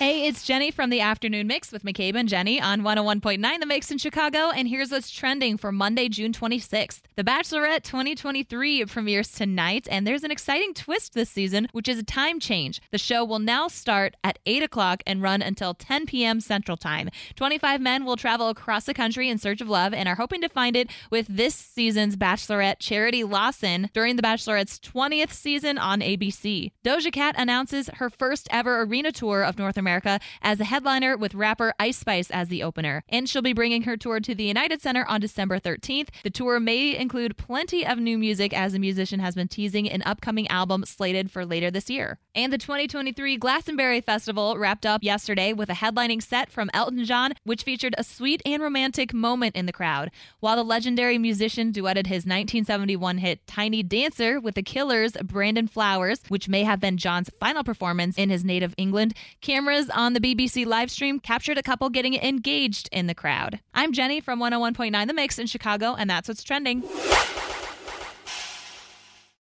Hey, it's Jenny from the Afternoon Mix with McCabe and Jenny on 101.9 The Mix in Chicago. And here's what's trending for Monday, June 26th. The Bachelorette 2023 premieres tonight, and there's an exciting twist this season, which is a time change. The show will now start at 8 o'clock and run until 10 p.m. Central Time. 25 men will travel across the country in search of love and are hoping to find it with this season's Bachelorette, Charity Lawson, during The Bachelorette's 20th season on ABC. Doja Cat announces her first ever arena tour of North America. America as a headliner with rapper Ice Spice as the opener. And she'll be bringing her tour to the United Center on December 13th. The tour may include plenty of new music as the musician has been teasing an upcoming album slated for later this year. And the 2023 Glastonbury Festival wrapped up yesterday with a headlining set from Elton John, which featured a sweet and romantic moment in the crowd. While the legendary musician duetted his 1971 hit Tiny Dancer with the Killers' Brandon Flowers, which may have been John's final performance in his native England, cameras on the BBC live stream captured a couple getting engaged in the crowd. I'm Jenny from 101.9 The Mix in Chicago, and that's what's trending.